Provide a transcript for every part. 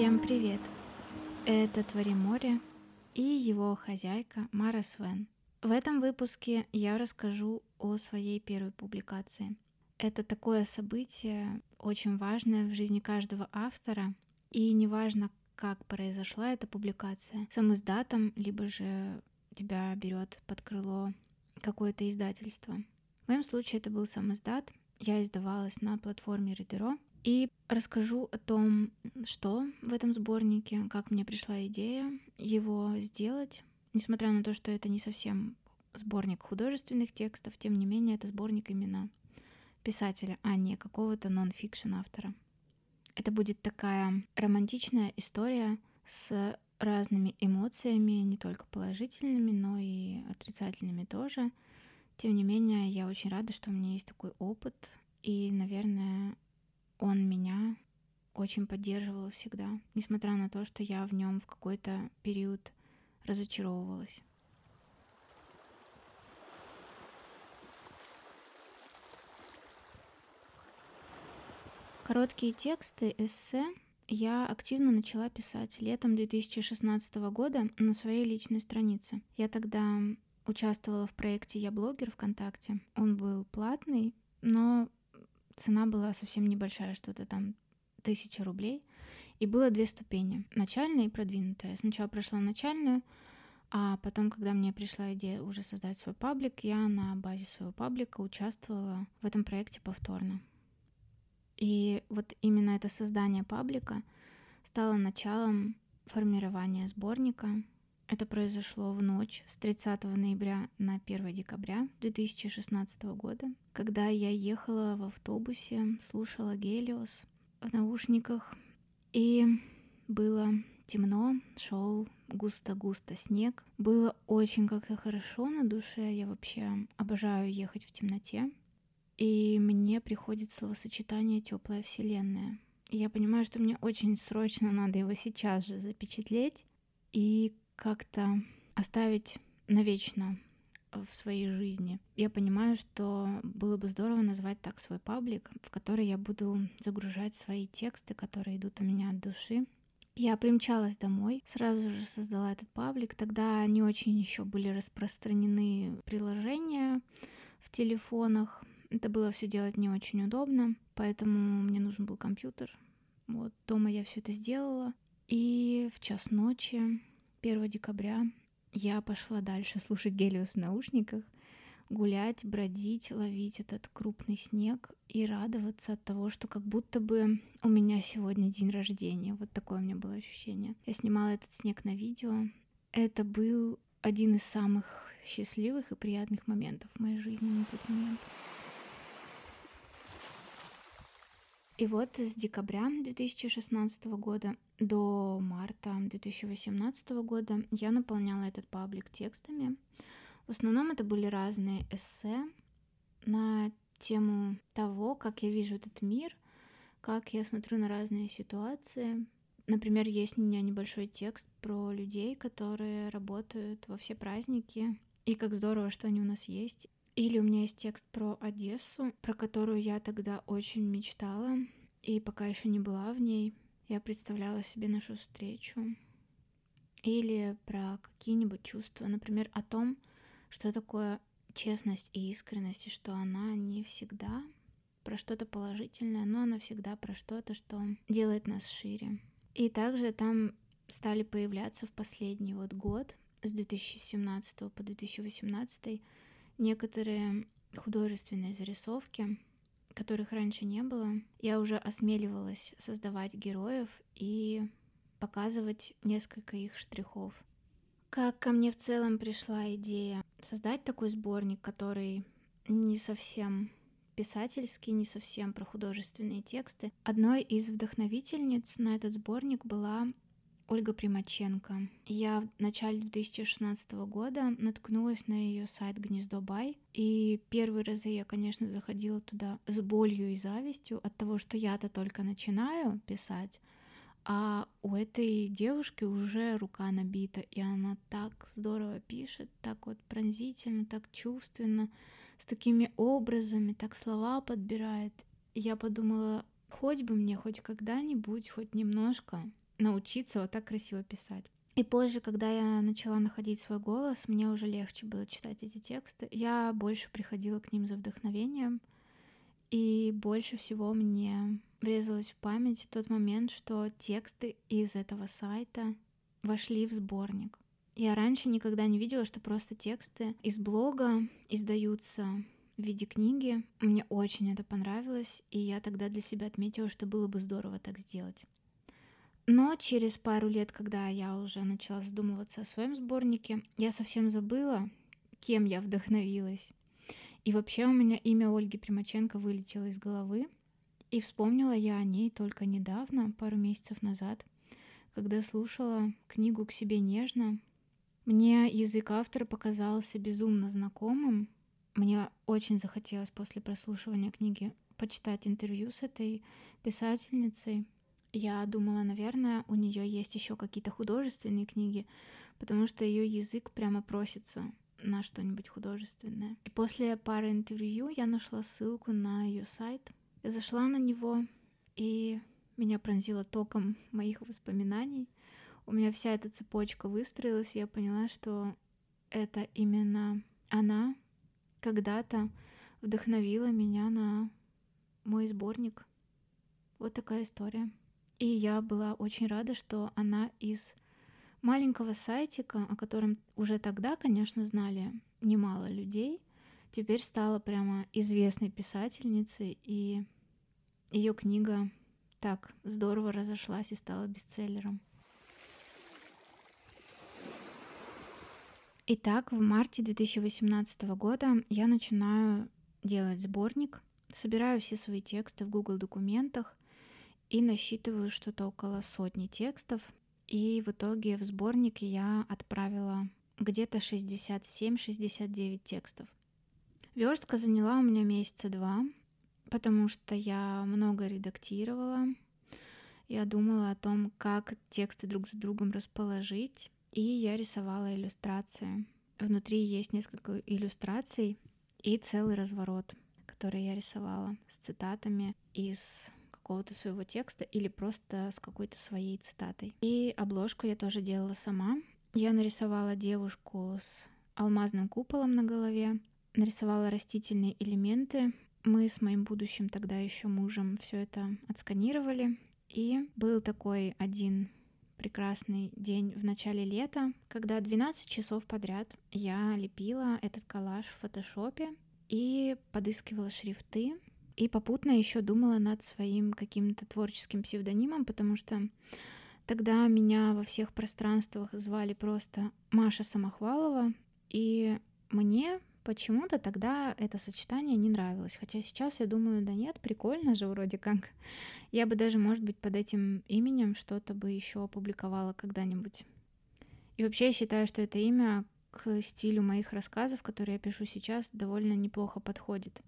Всем привет! Это Твори море и его хозяйка Мара Свен. В этом выпуске я расскажу о своей первой публикации. Это такое событие, очень важное в жизни каждого автора, и неважно, как произошла эта публикация, сам издатом, либо же тебя берет под крыло какое-то издательство. В моем случае это был сам издат. Я издавалась на платформе Редеро, и расскажу о том, что в этом сборнике, как мне пришла идея его сделать. Несмотря на то, что это не совсем сборник художественных текстов, тем не менее это сборник именно писателя, а не какого-то нон-фикшн автора. Это будет такая романтичная история с разными эмоциями, не только положительными, но и отрицательными тоже. Тем не менее, я очень рада, что у меня есть такой опыт, и, наверное, он меня очень поддерживал всегда, несмотря на то, что я в нем в какой-то период разочаровывалась. Короткие тексты, эссе я активно начала писать летом 2016 года на своей личной странице. Я тогда участвовала в проекте «Я блогер» ВКонтакте. Он был платный, но цена была совсем небольшая, что-то там тысяча рублей. И было две ступени, начальная и продвинутая. Сначала прошла начальную, а потом, когда мне пришла идея уже создать свой паблик, я на базе своего паблика участвовала в этом проекте повторно. И вот именно это создание паблика стало началом формирования сборника, это произошло в ночь с 30 ноября на 1 декабря 2016 года, когда я ехала в автобусе, слушала Гелиос в наушниках, и было темно, шел густо-густо снег. Было очень как-то хорошо на душе, я вообще обожаю ехать в темноте. И мне приходит словосочетание «теплая вселенная». Я понимаю, что мне очень срочно надо его сейчас же запечатлеть. И как-то оставить навечно в своей жизни. Я понимаю, что было бы здорово назвать так свой паблик, в который я буду загружать свои тексты, которые идут у меня от души. Я примчалась домой, сразу же создала этот паблик. Тогда не очень еще были распространены приложения в телефонах. Это было все делать не очень удобно, поэтому мне нужен был компьютер. Вот дома я все это сделала. И в час ночи 1 декабря я пошла дальше слушать Гелиус в наушниках, гулять, бродить, ловить этот крупный снег и радоваться от того, что как будто бы у меня сегодня день рождения. Вот такое у меня было ощущение. Я снимала этот снег на видео. Это был один из самых счастливых и приятных моментов в моей жизни на тот момент. И вот с декабря 2016 года до марта 2018 года я наполняла этот паблик текстами. В основном это были разные эссе на тему того, как я вижу этот мир, как я смотрю на разные ситуации. Например, есть у меня небольшой текст про людей, которые работают во все праздники, и как здорово, что они у нас есть. Или у меня есть текст про Одессу, про которую я тогда очень мечтала. И пока еще не была в ней, я представляла себе нашу встречу. Или про какие-нибудь чувства, например, о том, что такое честность и искренность, и что она не всегда про что-то положительное, но она всегда про что-то, что делает нас шире. И также там стали появляться в последний вот год, с 2017 по 2018, некоторые художественные зарисовки, которых раньше не было. Я уже осмеливалась создавать героев и показывать несколько их штрихов. Как ко мне в целом пришла идея создать такой сборник, который не совсем писательский, не совсем про художественные тексты. Одной из вдохновительниц на этот сборник была Ольга Примаченко. Я в начале 2016 года наткнулась на ее сайт Гнездо Бай, и первые разы я, конечно, заходила туда с болью и завистью от того, что я-то только начинаю писать, а у этой девушки уже рука набита, и она так здорово пишет, так вот пронзительно, так чувственно, с такими образами, так слова подбирает. Я подумала, хоть бы мне хоть когда-нибудь, хоть немножко научиться вот так красиво писать. И позже, когда я начала находить свой голос, мне уже легче было читать эти тексты. Я больше приходила к ним за вдохновением. И больше всего мне врезалось в память тот момент, что тексты из этого сайта вошли в сборник. Я раньше никогда не видела, что просто тексты из блога издаются в виде книги. Мне очень это понравилось, и я тогда для себя отметила, что было бы здорово так сделать. Но через пару лет, когда я уже начала задумываться о своем сборнике, я совсем забыла, кем я вдохновилась. И вообще у меня имя Ольги Примаченко вылетело из головы, и вспомнила я о ней только недавно, пару месяцев назад, когда слушала книгу «К себе нежно». Мне язык автора показался безумно знакомым. Мне очень захотелось после прослушивания книги почитать интервью с этой писательницей. Я думала, наверное, у нее есть еще какие-то художественные книги, потому что ее язык прямо просится на что-нибудь художественное. И после пары интервью я нашла ссылку на ее сайт. Зашла на него, и меня пронзило током моих воспоминаний. У меня вся эта цепочка выстроилась, и я поняла, что это именно она когда-то вдохновила меня на мой сборник. Вот такая история. И я была очень рада, что она из маленького сайтика, о котором уже тогда, конечно, знали немало людей, теперь стала прямо известной писательницей, и ее книга так здорово разошлась и стала бестселлером. Итак, в марте 2018 года я начинаю делать сборник, собираю все свои тексты в Google документах и насчитываю что-то около сотни текстов. И в итоге в сборник я отправила где-то 67-69 текстов. Верстка заняла у меня месяца два, потому что я много редактировала. Я думала о том, как тексты друг с другом расположить, и я рисовала иллюстрации. Внутри есть несколько иллюстраций и целый разворот, который я рисовала с цитатами из какого-то своего текста или просто с какой-то своей цитатой. И обложку я тоже делала сама. Я нарисовала девушку с алмазным куполом на голове, нарисовала растительные элементы. Мы с моим будущим тогда еще мужем все это отсканировали. И был такой один прекрасный день в начале лета, когда 12 часов подряд я лепила этот коллаж в фотошопе и подыскивала шрифты, и попутно еще думала над своим каким-то творческим псевдонимом, потому что тогда меня во всех пространствах звали просто Маша Самохвалова, и мне почему-то тогда это сочетание не нравилось. Хотя сейчас я думаю, да нет, прикольно же вроде как. Я бы даже, может быть, под этим именем что-то бы еще опубликовала когда-нибудь. И вообще я считаю, что это имя к стилю моих рассказов, которые я пишу сейчас, довольно неплохо подходит.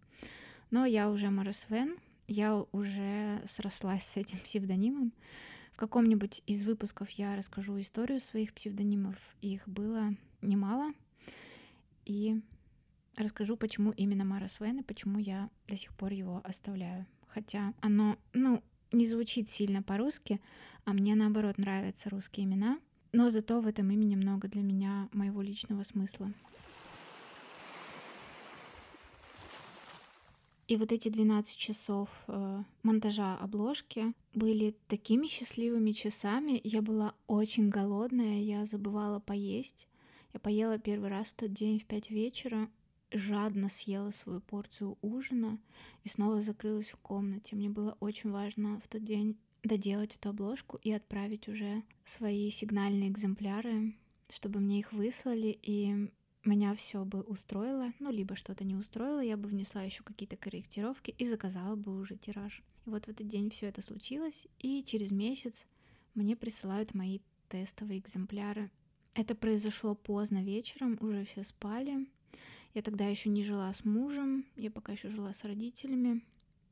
Но я уже Марисвен, я уже срослась с этим псевдонимом. В каком-нибудь из выпусков я расскажу историю своих псевдонимов. Их было немало. И расскажу, почему именно Мара Свен и почему я до сих пор его оставляю. Хотя оно, ну, не звучит сильно по-русски, а мне наоборот нравятся русские имена, но зато в этом имени много для меня моего личного смысла. И вот эти 12 часов э, монтажа обложки были такими счастливыми часами. Я была очень голодная, я забывала поесть. Я поела первый раз в тот день в 5 вечера, жадно съела свою порцию ужина и снова закрылась в комнате. Мне было очень важно в тот день доделать эту обложку и отправить уже свои сигнальные экземпляры, чтобы мне их выслали, и меня все бы устроило, ну, либо что-то не устроило, я бы внесла еще какие-то корректировки и заказала бы уже тираж. И вот в этот день все это случилось, и через месяц мне присылают мои тестовые экземпляры. Это произошло поздно вечером, уже все спали. Я тогда еще не жила с мужем, я пока еще жила с родителями.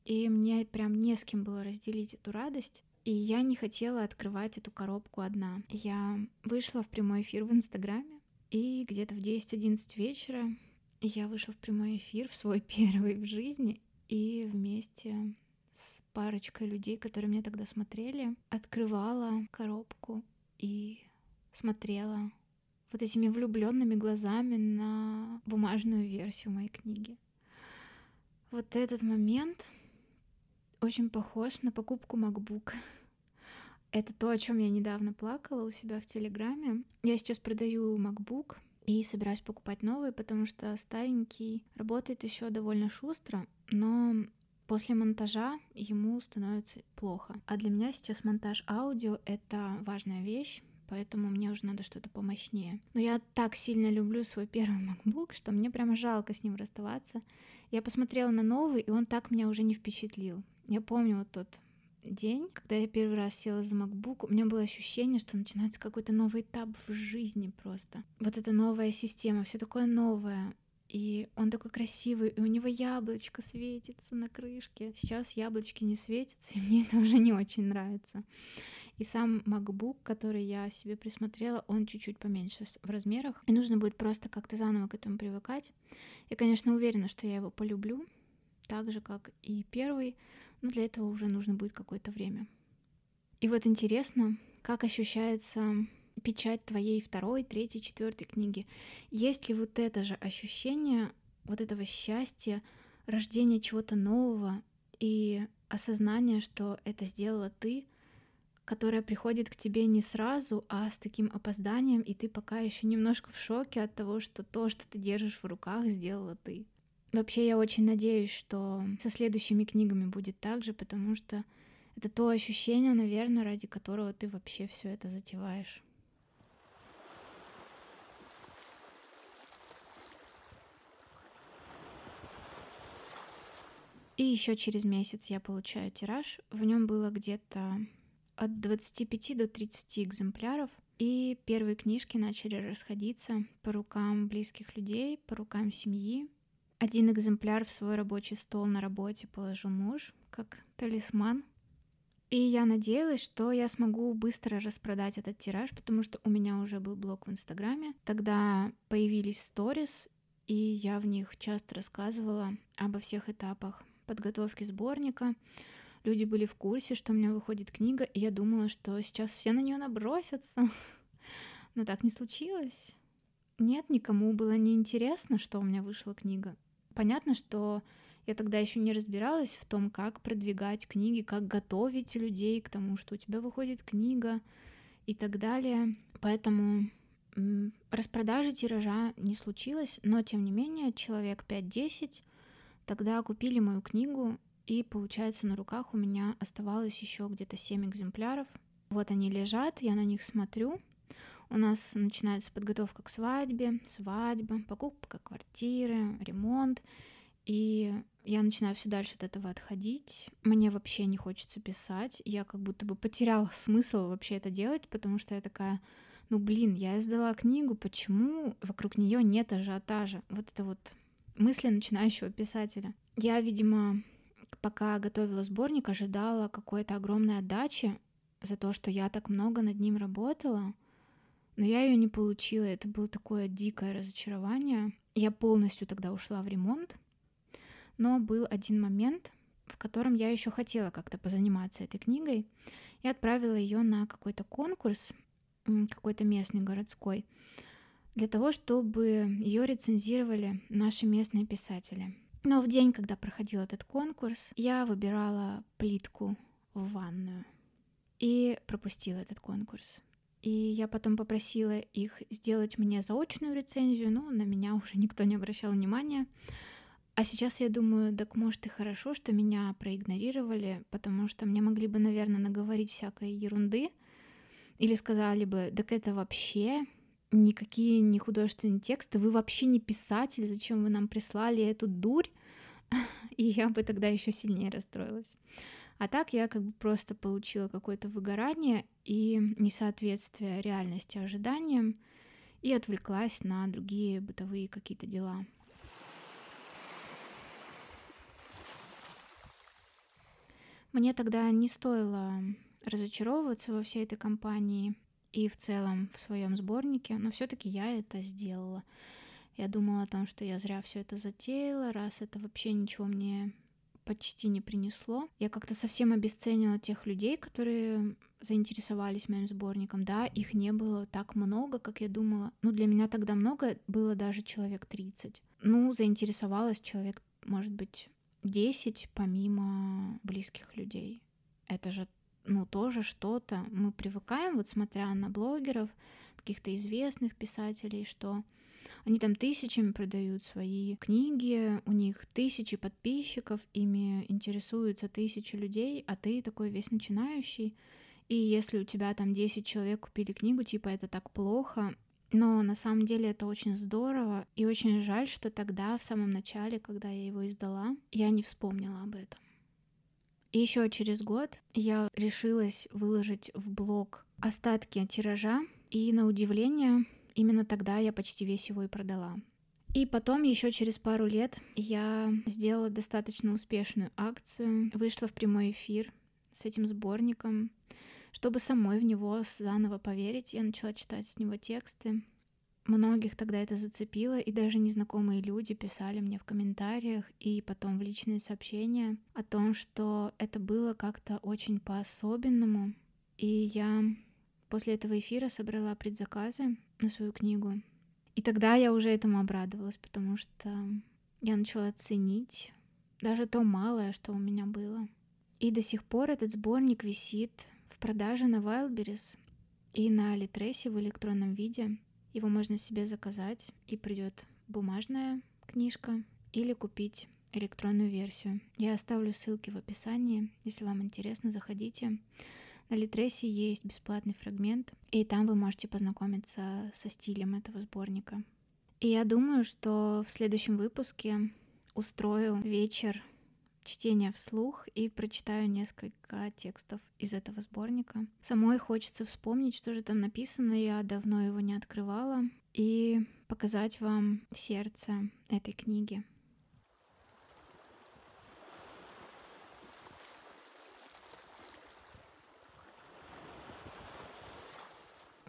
И мне прям не с кем было разделить эту радость. И я не хотела открывать эту коробку одна. Я вышла в прямой эфир в Инстаграме, и где-то в 10-11 вечера я вышла в прямой эфир, в свой первый в жизни, и вместе с парочкой людей, которые меня тогда смотрели, открывала коробку и смотрела вот этими влюбленными глазами на бумажную версию моей книги. Вот этот момент очень похож на покупку MacBook. Это то, о чем я недавно плакала у себя в Телеграме. Я сейчас продаю MacBook и собираюсь покупать новый, потому что старенький работает еще довольно шустро, но после монтажа ему становится плохо. А для меня сейчас монтаж аудио — это важная вещь, поэтому мне уже надо что-то помощнее. Но я так сильно люблю свой первый MacBook, что мне прямо жалко с ним расставаться. Я посмотрела на новый, и он так меня уже не впечатлил. Я помню вот тот день, когда я первый раз села за MacBook, у меня было ощущение, что начинается какой-то новый этап в жизни просто. Вот эта новая система, все такое новое. И он такой красивый, и у него яблочко светится на крышке. Сейчас яблочки не светятся, и мне это уже не очень нравится. И сам MacBook, который я себе присмотрела, он чуть-чуть поменьше в размерах. И нужно будет просто как-то заново к этому привыкать. Я, конечно, уверена, что я его полюблю, так же, как и первый, но для этого уже нужно будет какое-то время. И вот интересно, как ощущается печать твоей второй, третьей, четвертой книги. Есть ли вот это же ощущение вот этого счастья, рождения чего-то нового и осознание, что это сделала ты, которая приходит к тебе не сразу, а с таким опозданием, и ты пока еще немножко в шоке от того, что то, что ты держишь в руках, сделала ты. Вообще я очень надеюсь, что со следующими книгами будет так же, потому что это то ощущение, наверное, ради которого ты вообще все это затеваешь. И еще через месяц я получаю тираж. В нем было где-то от 25 до 30 экземпляров. И первые книжки начали расходиться по рукам близких людей, по рукам семьи. Один экземпляр в свой рабочий стол на работе положил муж, как талисман. И я надеялась, что я смогу быстро распродать этот тираж, потому что у меня уже был блог в Инстаграме. Тогда появились сторис, и я в них часто рассказывала обо всех этапах подготовки сборника, люди были в курсе, что у меня выходит книга, и я думала, что сейчас все на нее набросятся. Но так не случилось. Нет, никому было не интересно, что у меня вышла книга. Понятно, что я тогда еще не разбиралась в том, как продвигать книги, как готовить людей к тому, что у тебя выходит книга и так далее. Поэтому распродажи тиража не случилось, но тем не менее человек 5-10 тогда купили мою книгу, и получается, на руках у меня оставалось еще где-то 7 экземпляров. Вот они лежат, я на них смотрю. У нас начинается подготовка к свадьбе, свадьба, покупка квартиры, ремонт. И я начинаю все дальше от этого отходить. Мне вообще не хочется писать. Я как будто бы потеряла смысл вообще это делать, потому что я такая, ну блин, я издала книгу, почему вокруг нее нет ажиотажа? Вот это вот мысли начинающего писателя. Я, видимо, пока готовила сборник, ожидала какой-то огромной отдачи за то, что я так много над ним работала, но я ее не получила. Это было такое дикое разочарование. Я полностью тогда ушла в ремонт, но был один момент, в котором я еще хотела как-то позаниматься этой книгой. Я отправила ее на какой-то конкурс, какой-то местный городской, для того, чтобы ее рецензировали наши местные писатели. Но в день, когда проходил этот конкурс, я выбирала плитку в ванную и пропустила этот конкурс. И я потом попросила их сделать мне заочную рецензию, но на меня уже никто не обращал внимания. А сейчас я думаю, так может и хорошо, что меня проигнорировали, потому что мне могли бы, наверное, наговорить всякой ерунды, или сказали бы, так это вообще никакие не художественные тексты, вы вообще не писатель, зачем вы нам прислали эту дурь? И я бы тогда еще сильнее расстроилась. А так я как бы просто получила какое-то выгорание и несоответствие реальности ожиданиям и отвлеклась на другие бытовые какие-то дела. Мне тогда не стоило разочаровываться во всей этой компании и в целом в своем сборнике, но все-таки я это сделала. Я думала о том, что я зря все это затеяла, раз это вообще ничего мне почти не принесло. Я как-то совсем обесценила тех людей, которые заинтересовались моим сборником. Да, их не было так много, как я думала. Ну, для меня тогда много, было даже человек 30. Ну, заинтересовалась человек, может быть, 10 помимо близких людей. Это же, ну, тоже что-то. Мы привыкаем, вот смотря на блогеров, каких-то известных писателей, что они там тысячами продают свои книги, у них тысячи подписчиков, ими интересуются тысячи людей, а ты такой весь начинающий. И если у тебя там 10 человек купили книгу, типа это так плохо, но на самом деле это очень здорово, и очень жаль, что тогда, в самом начале, когда я его издала, я не вспомнила об этом. И еще через год я решилась выложить в блог остатки тиража, и на удивление Именно тогда я почти весь его и продала. И потом, еще через пару лет, я сделала достаточно успешную акцию, вышла в прямой эфир с этим сборником, чтобы самой в него заново поверить. Я начала читать с него тексты. Многих тогда это зацепило, и даже незнакомые люди писали мне в комментариях и потом в личные сообщения о том, что это было как-то очень по-особенному. И я После этого эфира собрала предзаказы на свою книгу. И тогда я уже этому обрадовалась, потому что я начала ценить даже то малое, что у меня было. И до сих пор этот сборник висит в продаже на Wildberries и на Алитресе в электронном виде. Его можно себе заказать, и придет бумажная книжка или купить электронную версию. Я оставлю ссылки в описании. Если вам интересно, заходите. На Литресе есть бесплатный фрагмент, и там вы можете познакомиться со стилем этого сборника. И я думаю, что в следующем выпуске устрою вечер чтения вслух и прочитаю несколько текстов из этого сборника. Самой хочется вспомнить, что же там написано, я давно его не открывала, и показать вам сердце этой книги.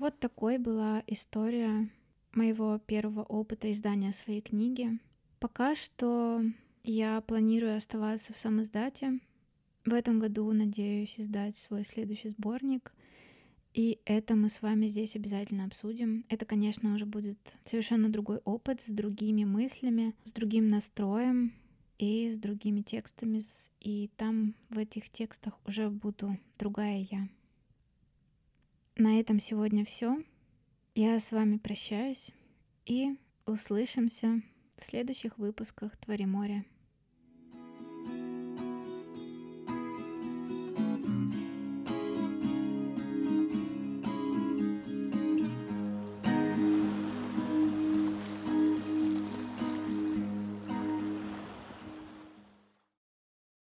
Вот такой была история моего первого опыта издания своей книги. Пока что я планирую оставаться в самом издате. В этом году надеюсь издать свой следующий сборник. И это мы с вами здесь обязательно обсудим. Это, конечно, уже будет совершенно другой опыт, с другими мыслями, с другим настроем и с другими текстами. И там в этих текстах уже буду другая я. На этом сегодня все. Я с вами прощаюсь и услышимся в следующих выпусках Твори море.